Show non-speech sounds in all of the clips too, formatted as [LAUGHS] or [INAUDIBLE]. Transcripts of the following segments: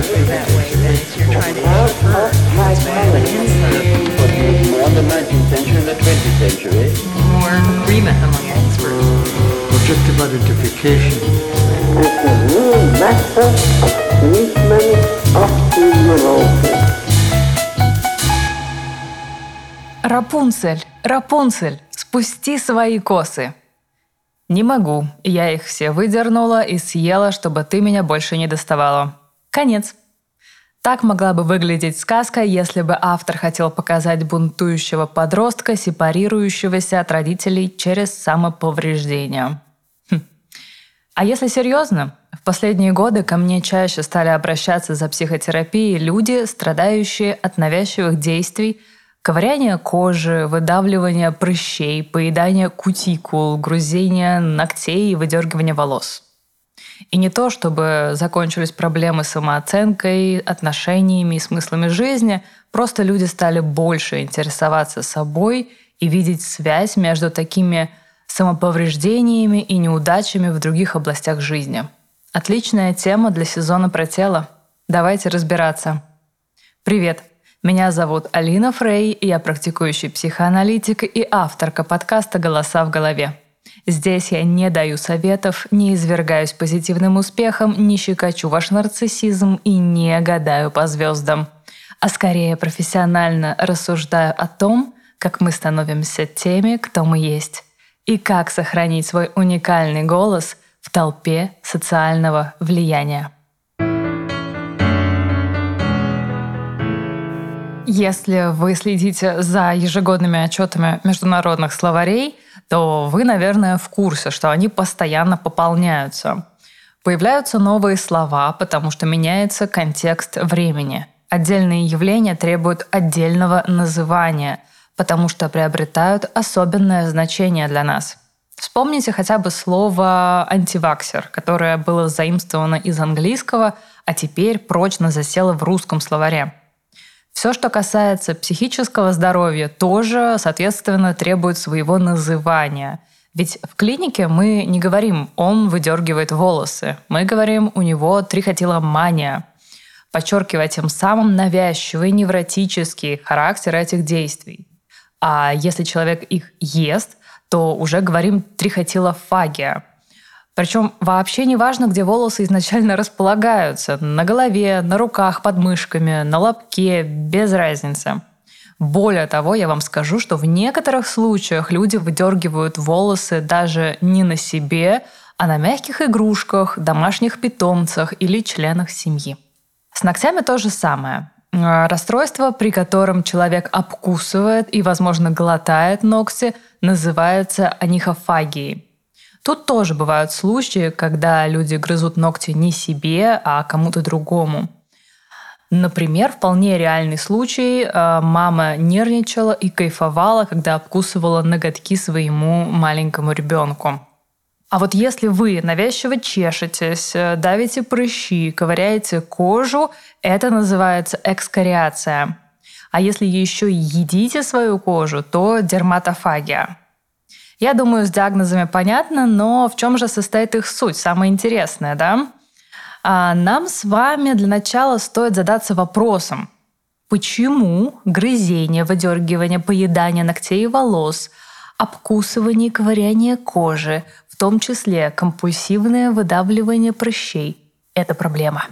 poetry that way, then you're trying to infer its way of an answer. But it's more in the 19th century and the 20th century. More agreement among experts. Objective identification. It's a new method of treatment of the neurosis. Рапунцель, Рапунцель, спусти свои косы. Не могу, я их все выдернула и съела, чтобы ты меня больше не доставала. Конец. Так могла бы выглядеть сказка, если бы автор хотел показать бунтующего подростка, сепарирующегося от родителей через самоповреждение. Хм. А если серьезно, в последние годы ко мне чаще стали обращаться за психотерапией люди, страдающие от навязчивых действий, ковыряние кожи, выдавливание прыщей, поедание кутикул, грузение ногтей и выдергивание волос – и не то, чтобы закончились проблемы с самооценкой, отношениями и смыслами жизни, просто люди стали больше интересоваться собой и видеть связь между такими самоповреждениями и неудачами в других областях жизни. Отличная тема для сезона про тело. Давайте разбираться. Привет! Меня зовут Алина Фрей, я практикующий психоаналитик и авторка подкаста «Голоса в голове». Здесь я не даю советов, не извергаюсь позитивным успехом, не щекочу ваш нарциссизм и не гадаю по звездам, а скорее профессионально рассуждаю о том, как мы становимся теми, кто мы есть, и как сохранить свой уникальный голос в толпе социального влияния. Если вы следите за ежегодными отчетами международных словарей – то вы, наверное, в курсе, что они постоянно пополняются. Появляются новые слова, потому что меняется контекст времени. Отдельные явления требуют отдельного называния, потому что приобретают особенное значение для нас. Вспомните хотя бы слово «антиваксер», которое было заимствовано из английского, а теперь прочно засело в русском словаре – все, что касается психического здоровья, тоже, соответственно, требует своего называния. Ведь в клинике мы не говорим «он выдергивает волосы», мы говорим «у него трихотиломания», подчеркивая тем самым навязчивый невротический характер этих действий. А если человек их ест, то уже говорим трихотилофагия – причем вообще не важно, где волосы изначально располагаются. На голове, на руках, под мышками, на лобке, без разницы. Более того, я вам скажу, что в некоторых случаях люди выдергивают волосы даже не на себе, а на мягких игрушках, домашних питомцах или членах семьи. С ногтями то же самое. Расстройство, при котором человек обкусывает и, возможно, глотает ногти, называется анихофагией – Тут тоже бывают случаи, когда люди грызут ногти не себе, а кому-то другому. Например, вполне реальный случай. Э, мама нервничала и кайфовала, когда обкусывала ноготки своему маленькому ребенку. А вот если вы навязчиво чешетесь, э, давите прыщи, ковыряете кожу, это называется экскориация. А если еще едите свою кожу, то дерматофагия. Я думаю, с диагнозами понятно, но в чем же состоит их суть? Самое интересное, да? А нам с вами для начала стоит задаться вопросом, почему грызение, выдергивание, поедание ногтей и волос, обкусывание и ковыряние кожи, в том числе компульсивное выдавливание прыщей – это проблема.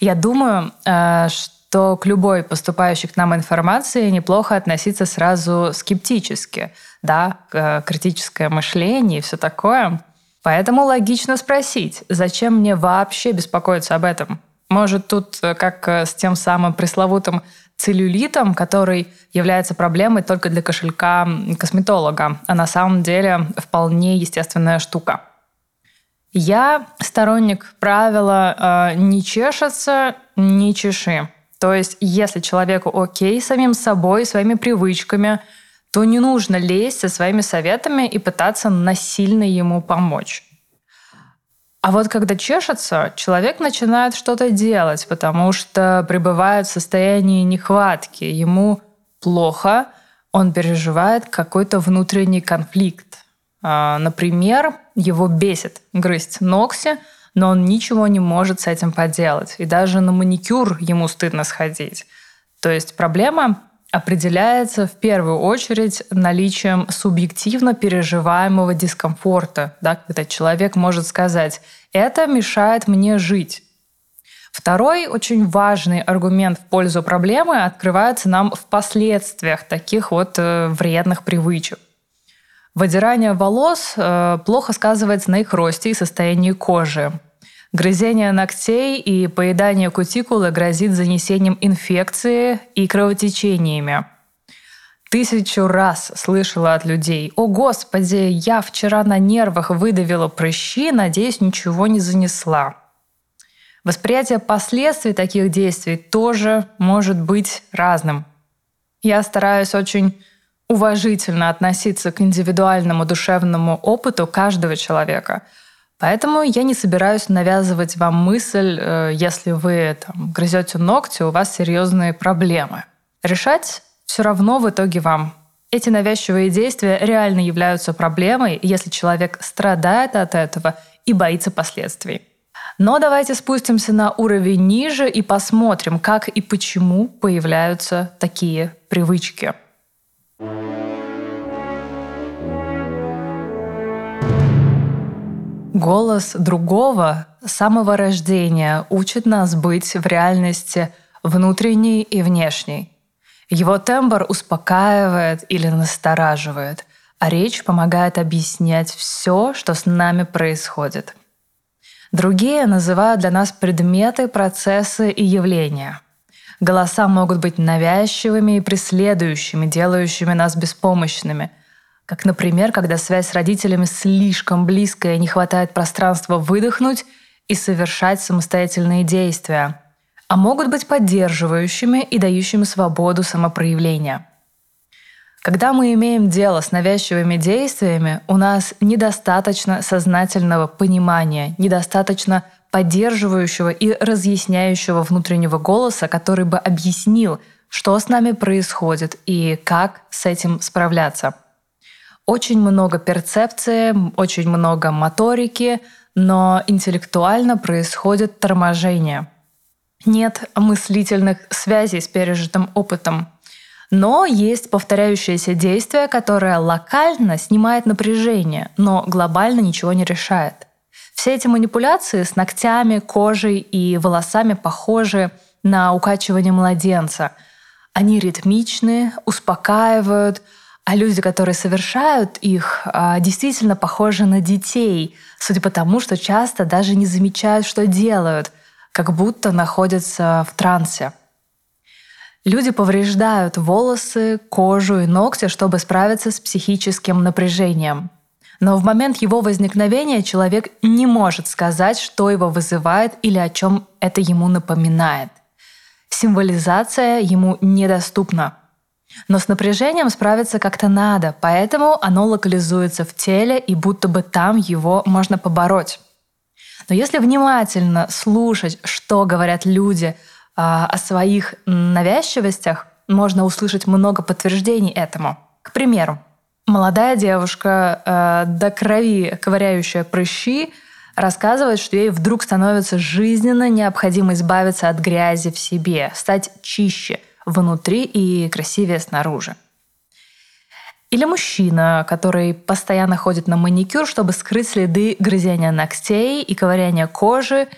Я думаю, э, что к любой поступающей к нам информации неплохо относиться сразу скептически – да, э, критическое мышление и все такое. Поэтому логично спросить, зачем мне вообще беспокоиться об этом? Может, тут э, как э, с тем самым пресловутым целлюлитом, который является проблемой только для кошелька косметолога, а на самом деле вполне естественная штука. Я сторонник правила «не чешется, не чеши». То есть, если человеку окей самим собой, своими привычками – то не нужно лезть со своими советами и пытаться насильно ему помочь. А вот когда чешется, человек начинает что-то делать, потому что пребывает в состоянии нехватки, ему плохо, он переживает какой-то внутренний конфликт. А, например, его бесит грызть ногти, но он ничего не может с этим поделать. И даже на маникюр ему стыдно сходить. То есть проблема определяется в первую очередь наличием субъективно переживаемого дискомфорта, да, когда человек может сказать «это мешает мне жить». Второй очень важный аргумент в пользу проблемы открывается нам в последствиях таких вот э, вредных привычек. Выдирание волос э, плохо сказывается на их росте и состоянии кожи. Грызение ногтей и поедание кутикулы грозит занесением инфекции и кровотечениями. Тысячу раз слышала от людей «О, Господи, я вчера на нервах выдавила прыщи, надеюсь, ничего не занесла». Восприятие последствий таких действий тоже может быть разным. Я стараюсь очень уважительно относиться к индивидуальному душевному опыту каждого человека – Поэтому я не собираюсь навязывать вам мысль, э, если вы там, грызете ногти, у вас серьезные проблемы. Решать все равно в итоге вам. Эти навязчивые действия реально являются проблемой, если человек страдает от этого и боится последствий. Но давайте спустимся на уровень ниже и посмотрим, как и почему появляются такие привычки. Голос другого самого рождения учит нас быть в реальности внутренней и внешней. Его тембр успокаивает или настораживает, а речь помогает объяснять все, что с нами происходит. Другие называют для нас предметы, процессы и явления. Голоса могут быть навязчивыми и преследующими, делающими нас беспомощными – как, например, когда связь с родителями слишком близкая не хватает пространства выдохнуть и совершать самостоятельные действия. А могут быть поддерживающими и дающими свободу самопроявления. Когда мы имеем дело с навязчивыми действиями, у нас недостаточно сознательного понимания, недостаточно поддерживающего и разъясняющего внутреннего голоса, который бы объяснил, что с нами происходит и как с этим справляться – очень много перцепции, очень много моторики, но интеллектуально происходит торможение. Нет мыслительных связей с пережитым опытом. Но есть повторяющееся действие, которое локально снимает напряжение, но глобально ничего не решает. Все эти манипуляции с ногтями, кожей и волосами похожи на укачивание младенца. Они ритмичны, успокаивают, а люди, которые совершают их, а, действительно похожи на детей, судя по тому, что часто даже не замечают, что делают, как будто находятся в трансе. Люди повреждают волосы, кожу и ногти, чтобы справиться с психическим напряжением. Но в момент его возникновения человек не может сказать, что его вызывает или о чем это ему напоминает. Символизация ему недоступна. Но с напряжением справиться как-то надо, поэтому оно локализуется в теле, и будто бы там его можно побороть. Но если внимательно слушать, что говорят люди э, о своих навязчивостях, можно услышать много подтверждений этому. К примеру, молодая девушка, э, до крови ковыряющая прыщи, рассказывает, что ей вдруг становится жизненно необходимо избавиться от грязи в себе, стать чище – внутри и красивее снаружи. Или мужчина, который постоянно ходит на маникюр, чтобы скрыть следы грызения ногтей и ковыряния кожи,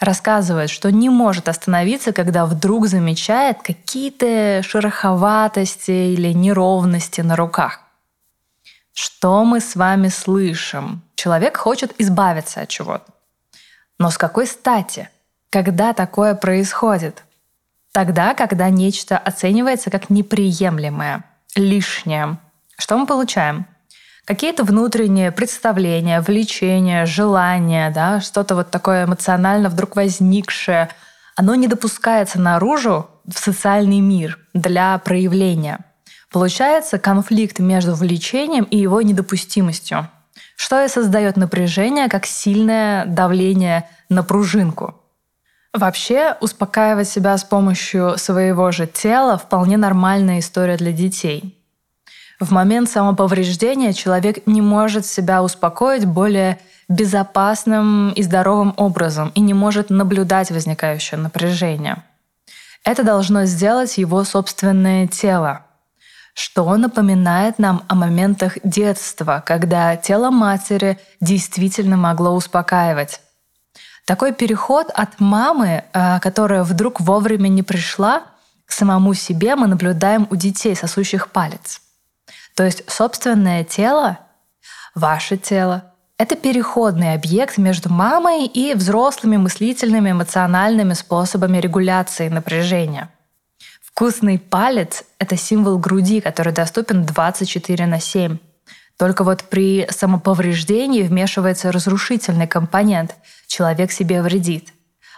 рассказывает, что не может остановиться, когда вдруг замечает какие-то шероховатости или неровности на руках. Что мы с вами слышим? Человек хочет избавиться от чего-то. Но с какой стати? Когда такое происходит? Тогда, когда нечто оценивается как неприемлемое, лишнее. Что мы получаем? Какие-то внутренние представления, влечения, желания, да, что-то вот такое эмоционально вдруг возникшее, оно не допускается наружу в социальный мир для проявления. Получается конфликт между влечением и его недопустимостью, что и создает напряжение как сильное давление на пружинку – Вообще, успокаивать себя с помощью своего же тела вполне нормальная история для детей. В момент самоповреждения человек не может себя успокоить более безопасным и здоровым образом и не может наблюдать возникающее напряжение. Это должно сделать его собственное тело, что напоминает нам о моментах детства, когда тело матери действительно могло успокаивать. Такой переход от мамы, э, которая вдруг вовремя не пришла, к самому себе мы наблюдаем у детей, сосущих палец. То есть собственное тело, ваше тело, это переходный объект между мамой и взрослыми мыслительными эмоциональными способами регуляции напряжения. Вкусный палец — это символ груди, который доступен 24 на 7. Только вот при самоповреждении вмешивается разрушительный компонент. Человек себе вредит.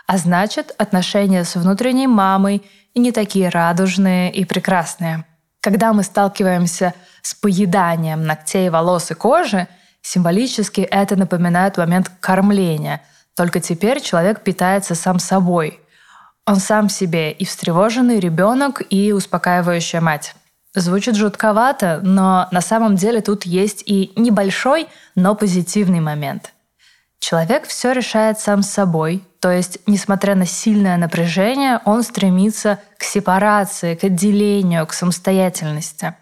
А значит, отношения с внутренней мамой не такие радужные и прекрасные. Когда мы сталкиваемся с поеданием ногтей, волос и кожи, символически это напоминает момент кормления. Только теперь человек питается сам собой. Он сам себе и встревоженный ребенок, и успокаивающая мать. Звучит жутковато, но на самом деле тут есть и небольшой, но позитивный момент. Человек все решает сам собой, то есть, несмотря на сильное напряжение, он стремится к сепарации, к отделению, к самостоятельности.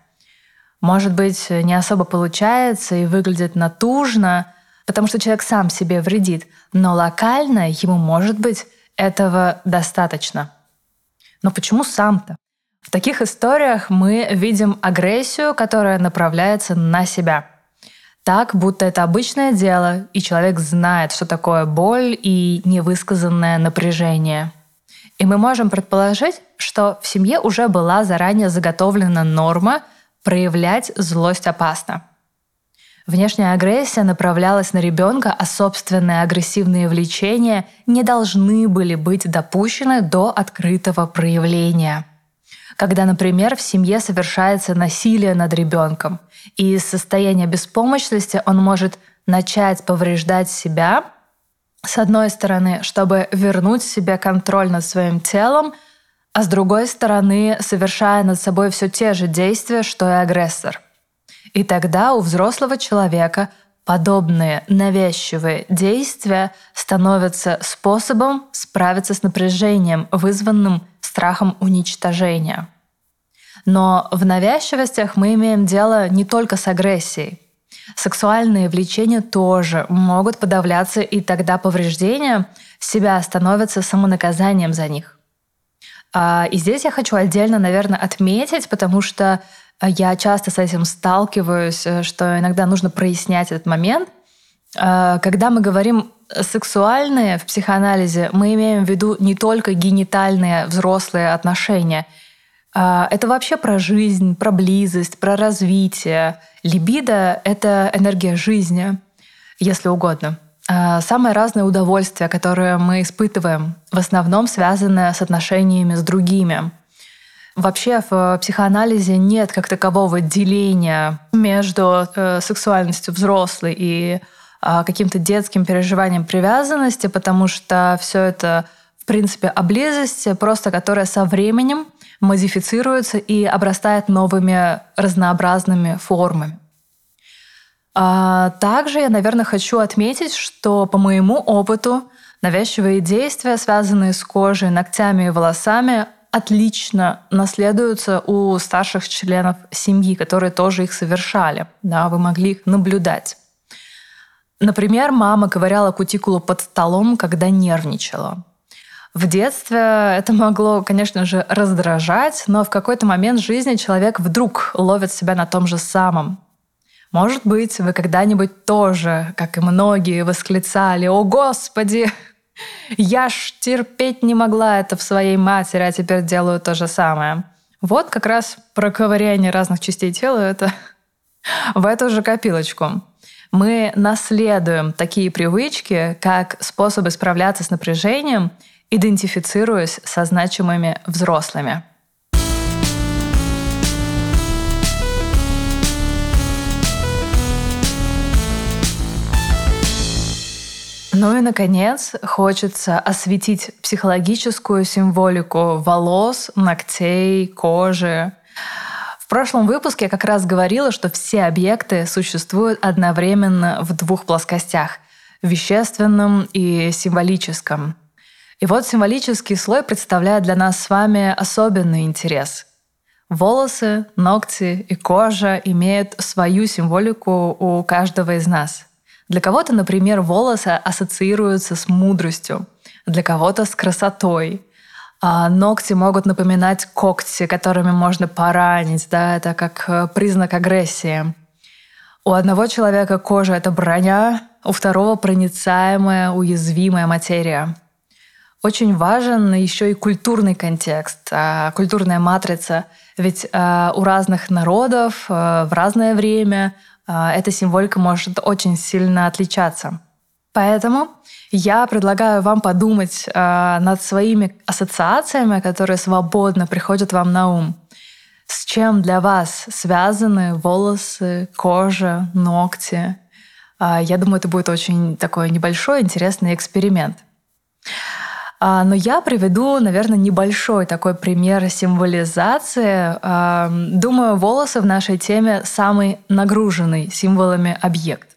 Может быть, не особо получается и выглядит натужно, потому что человек сам себе вредит, но локально ему, может быть, этого достаточно. Но почему сам-то? В таких историях мы видим агрессию, которая направляется на себя. Так, будто это обычное дело, и человек знает, что такое боль и невысказанное напряжение. И мы можем предположить, что в семье уже была заранее заготовлена норма проявлять злость опасно. Внешняя агрессия направлялась на ребенка, а собственные агрессивные влечения не должны были быть допущены до открытого проявления – когда, например, в семье совершается насилие над ребенком, и из состояния беспомощности он может начать повреждать себя, с одной стороны, чтобы вернуть себе контроль над своим телом, а с другой стороны, совершая над собой все те же действия, что и агрессор. И тогда у взрослого человека подобные навязчивые действия становятся способом справиться с напряжением, вызванным страхом уничтожения. Но в навязчивостях мы имеем дело не только с агрессией. Сексуальные влечения тоже могут подавляться, и тогда повреждения себя становятся самонаказанием за них. А, и здесь я хочу отдельно, наверное, отметить, потому что я часто с этим сталкиваюсь, э, что иногда нужно прояснять этот момент. А, когда мы говорим сексуальные в психоанализе, мы имеем в виду не только генитальные взрослые отношения. А, это вообще про жизнь, про близость, про развитие. Либидо — это энергия жизни, если угодно. А, самое разное удовольствие, которое мы испытываем, в основном связано с отношениями с другими. Вообще в психоанализе нет как такового деления между э, сексуальностью взрослой и каким-то детским переживанием привязанности, потому что все это, в принципе, о близости, просто которая со временем модифицируется и обрастает новыми разнообразными формами. А также я, наверное, хочу отметить, что по моему опыту навязчивые действия, связанные с кожей, ногтями и волосами, отлично наследуются у старших членов семьи, которые тоже их совершали. Да, вы могли их наблюдать. Например, мама ковыряла кутикулу под столом, когда нервничала. В детстве это могло, конечно же, раздражать, но в какой-то момент жизни человек вдруг ловит себя на том же самом. Может быть, вы когда-нибудь тоже, как и многие, восклицали «О, Господи! Я ж терпеть не могла это в своей матери, а теперь делаю то же самое». Вот как раз про ковыряние разных частей тела это [LAUGHS] в эту же копилочку мы наследуем такие привычки, как способы справляться с напряжением, идентифицируясь со значимыми взрослыми. Ну и, наконец, хочется осветить психологическую символику волос, ногтей, кожи, прошлом выпуске я как раз говорила, что все объекты существуют одновременно в двух плоскостях – вещественном и символическом. И вот символический слой представляет для нас с вами особенный интерес. Волосы, ногти и кожа имеют свою символику у каждого из нас. Для кого-то, например, волосы ассоциируются с мудростью, для кого-то с красотой. А ногти могут напоминать когти, которыми можно поранить, да, это как э, признак агрессии. У одного человека кожа — это броня, у второго — проницаемая, уязвимая материя. Очень важен еще и культурный контекст, а, культурная матрица. Ведь а, у разных народов а, в разное время эта символика может очень сильно отличаться. Поэтому я предлагаю вам подумать над своими ассоциациями, которые свободно приходят вам на ум. С чем для вас связаны волосы, кожа, ногти? Я думаю, это будет очень такой небольшой интересный эксперимент. А, но я приведу, наверное, небольшой такой пример символизации. А, думаю, волосы в нашей теме самый нагруженный символами объект.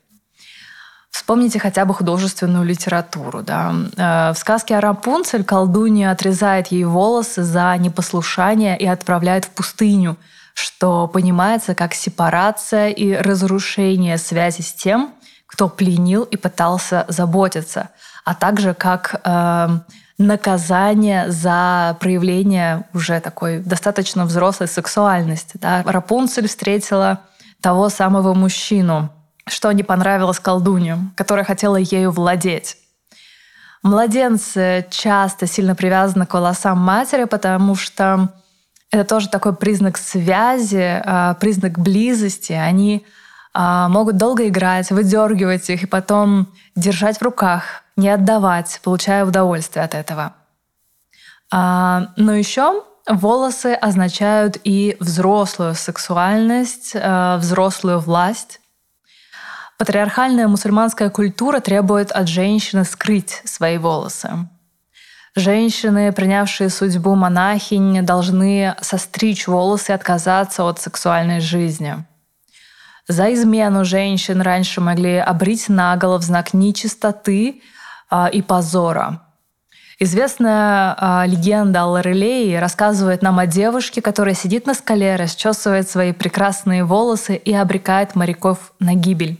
Вспомните хотя бы художественную литературу. Да? А, в сказке о Рапунцель колдунья отрезает ей волосы за непослушание и отправляет в пустыню, что понимается как сепарация и разрушение связи с тем, кто пленил и пытался заботиться, а также как э, наказание за проявление уже такой достаточно взрослой сексуальности. Да. Рапунцель встретила того самого мужчину, что не понравилось колдунью, которая хотела ею владеть. Младенцы часто сильно привязаны к волосам матери, потому что это тоже такой признак связи, а, признак близости. Они а, могут долго играть, выдергивать их и потом держать в руках, не отдавать, получая удовольствие от этого. А, но еще волосы означают и взрослую сексуальность, взрослую власть. Патриархальная мусульманская культура требует от женщины скрыть свои волосы. Женщины, принявшие судьбу монахинь, должны состричь волосы и отказаться от сексуальной жизни – за измену женщин раньше могли обрить наголо в знак нечистоты а, и позора. Известная а, легенда о Лорелее рассказывает нам о девушке, которая сидит на скале, расчесывает свои прекрасные волосы и обрекает моряков на гибель.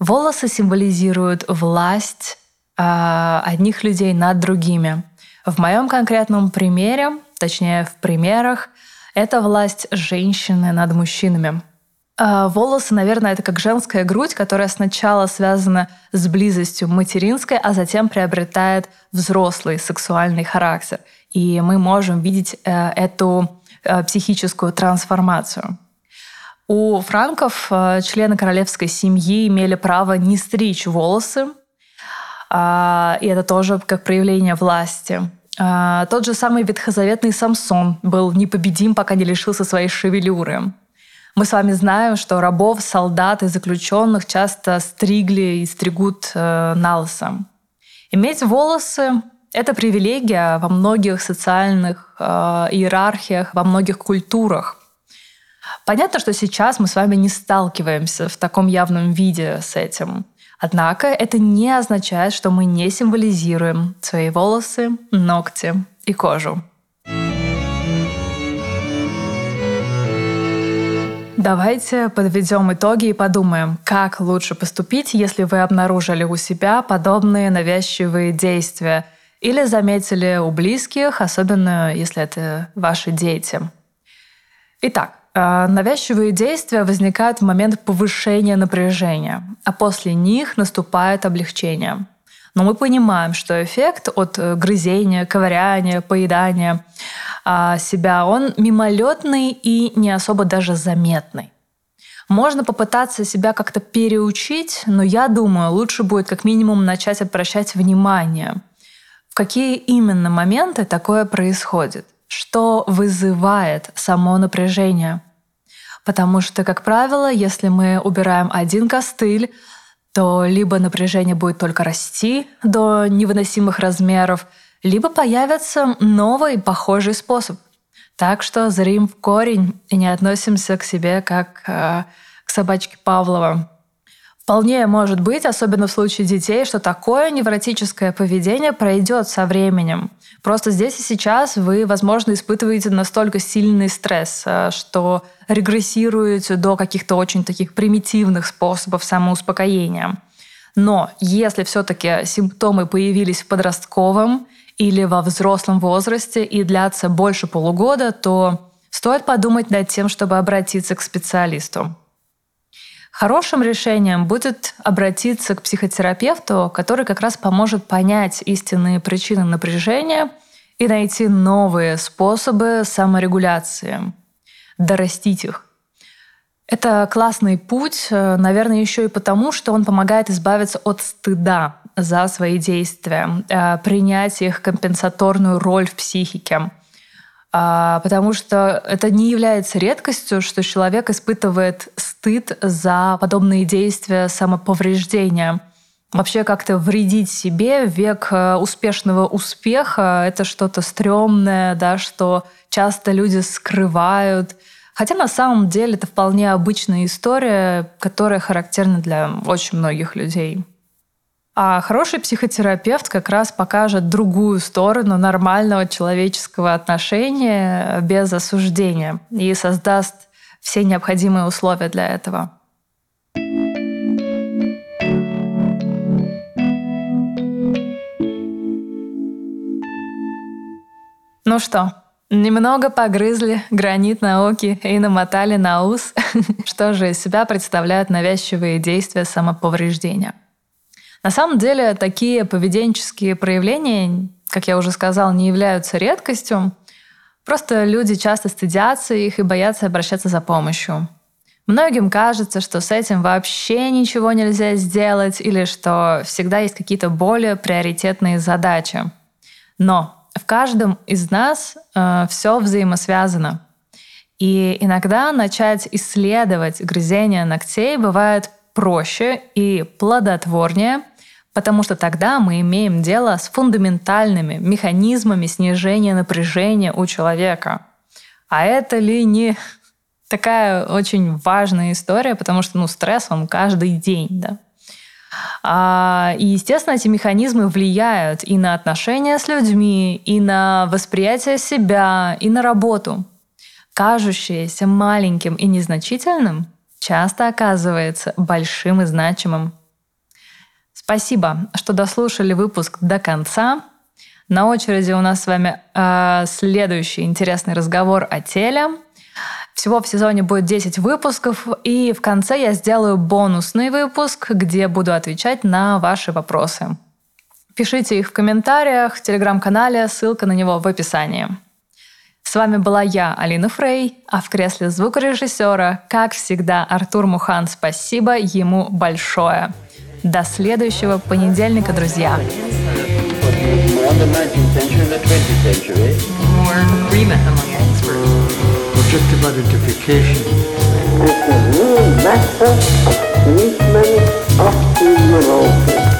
Волосы символизируют власть а, одних людей над другими. В моем конкретном примере, точнее в примерах, это власть женщины над мужчинами – а, волосы, наверное, это как женская грудь, которая сначала связана с близостью материнской, а затем приобретает взрослый сексуальный характер. И мы можем видеть э, эту э, психическую трансформацию. У франков э, члены королевской семьи имели право не стричь волосы, а, и это тоже как проявление власти. А, тот же самый ветхозаветный Самсон был непобедим, пока не лишился своей шевелюры. Мы с вами знаем, что рабов, солдат и заключенных часто стригли и стригут э, на Иметь волосы — это привилегия во многих социальных э, иерархиях, во многих культурах. Понятно, что сейчас мы с вами не сталкиваемся в таком явном виде с этим. Однако это не означает, что мы не символизируем свои волосы, ногти и кожу. Давайте подведем итоги и подумаем, как лучше поступить, если вы обнаружили у себя подобные навязчивые действия или заметили у близких, особенно если это ваши дети. Итак, навязчивые действия возникают в момент повышения напряжения, а после них наступает облегчение. Но мы понимаем, что эффект от э, грызения, ковыряния, поедания а, себя, он мимолетный и не особо даже заметный. Можно попытаться себя как-то переучить, но я думаю, лучше будет как минимум начать обращать внимание. В какие именно моменты такое происходит? Что вызывает само напряжение? Потому что, как правило, если мы убираем один костыль, то либо напряжение будет только расти до невыносимых размеров – либо появится новый похожий способ. Так что зрим в корень и не относимся к себе как э, к собачке Павлова. Вполне может быть, особенно в случае детей, что такое невротическое поведение пройдет со временем. Просто здесь и сейчас вы, возможно, испытываете настолько сильный стресс, э, что регрессируете до каких-то очень таких примитивных способов самоуспокоения. Но если все-таки симптомы появились в подростковом или во взрослом возрасте и длятся больше полугода, то стоит подумать над тем, чтобы обратиться к специалисту. Хорошим решением будет обратиться к психотерапевту, который как раз поможет понять истинные причины напряжения и найти новые способы саморегуляции, дорастить их. Это классный путь, э, наверное, еще и потому, что он помогает избавиться от стыда за свои действия, э, принять их компенсаторную роль в психике – потому что это не является редкостью, что человек испытывает стыд за подобные действия самоповреждения. Вообще как-то вредить себе век э, успешного успеха — это что-то стрёмное, да, что часто люди скрывают. Хотя на самом деле это вполне обычная история, которая характерна для очень многих людей. А хороший психотерапевт как раз покажет другую сторону нормального человеческого отношения без осуждения и создаст все необходимые условия для этого. Ну что, немного погрызли гранит науки и намотали на ус, [LAUGHS] что же из себя представляют навязчивые действия самоповреждения – на самом деле такие поведенческие проявления, как я уже сказала, не являются редкостью. Просто люди часто стыдятся их и боятся обращаться за помощью. Многим кажется, что с этим вообще ничего нельзя сделать или что всегда есть какие-то более приоритетные задачи. Но в каждом из нас э, все взаимосвязано. И иногда начать исследовать грызение ногтей бывает проще и плодотворнее – Потому что тогда мы имеем дело с фундаментальными механизмами снижения напряжения у человека. А это ли не такая очень важная история, потому что ну, стресс, он каждый день, да. А, и, естественно, эти механизмы влияют и на отношения с людьми, и на восприятие себя, и на работу. Кажущееся маленьким и незначительным часто оказывается большим и значимым. Спасибо, что дослушали выпуск до конца. На очереди у нас с вами э, следующий интересный разговор о теле. Всего в сезоне будет 10 выпусков, и в конце я сделаю бонусный выпуск, где буду отвечать на ваши вопросы. Пишите их в комментариях в телеграм-канале, ссылка на него в описании. С вами была я, Алина Фрей, а в кресле звукорежиссера, как всегда, Артур Мухан. Спасибо ему большое. До следующего понедельника, друзья. Objective identification. It's a new matter treatment of the neurosis.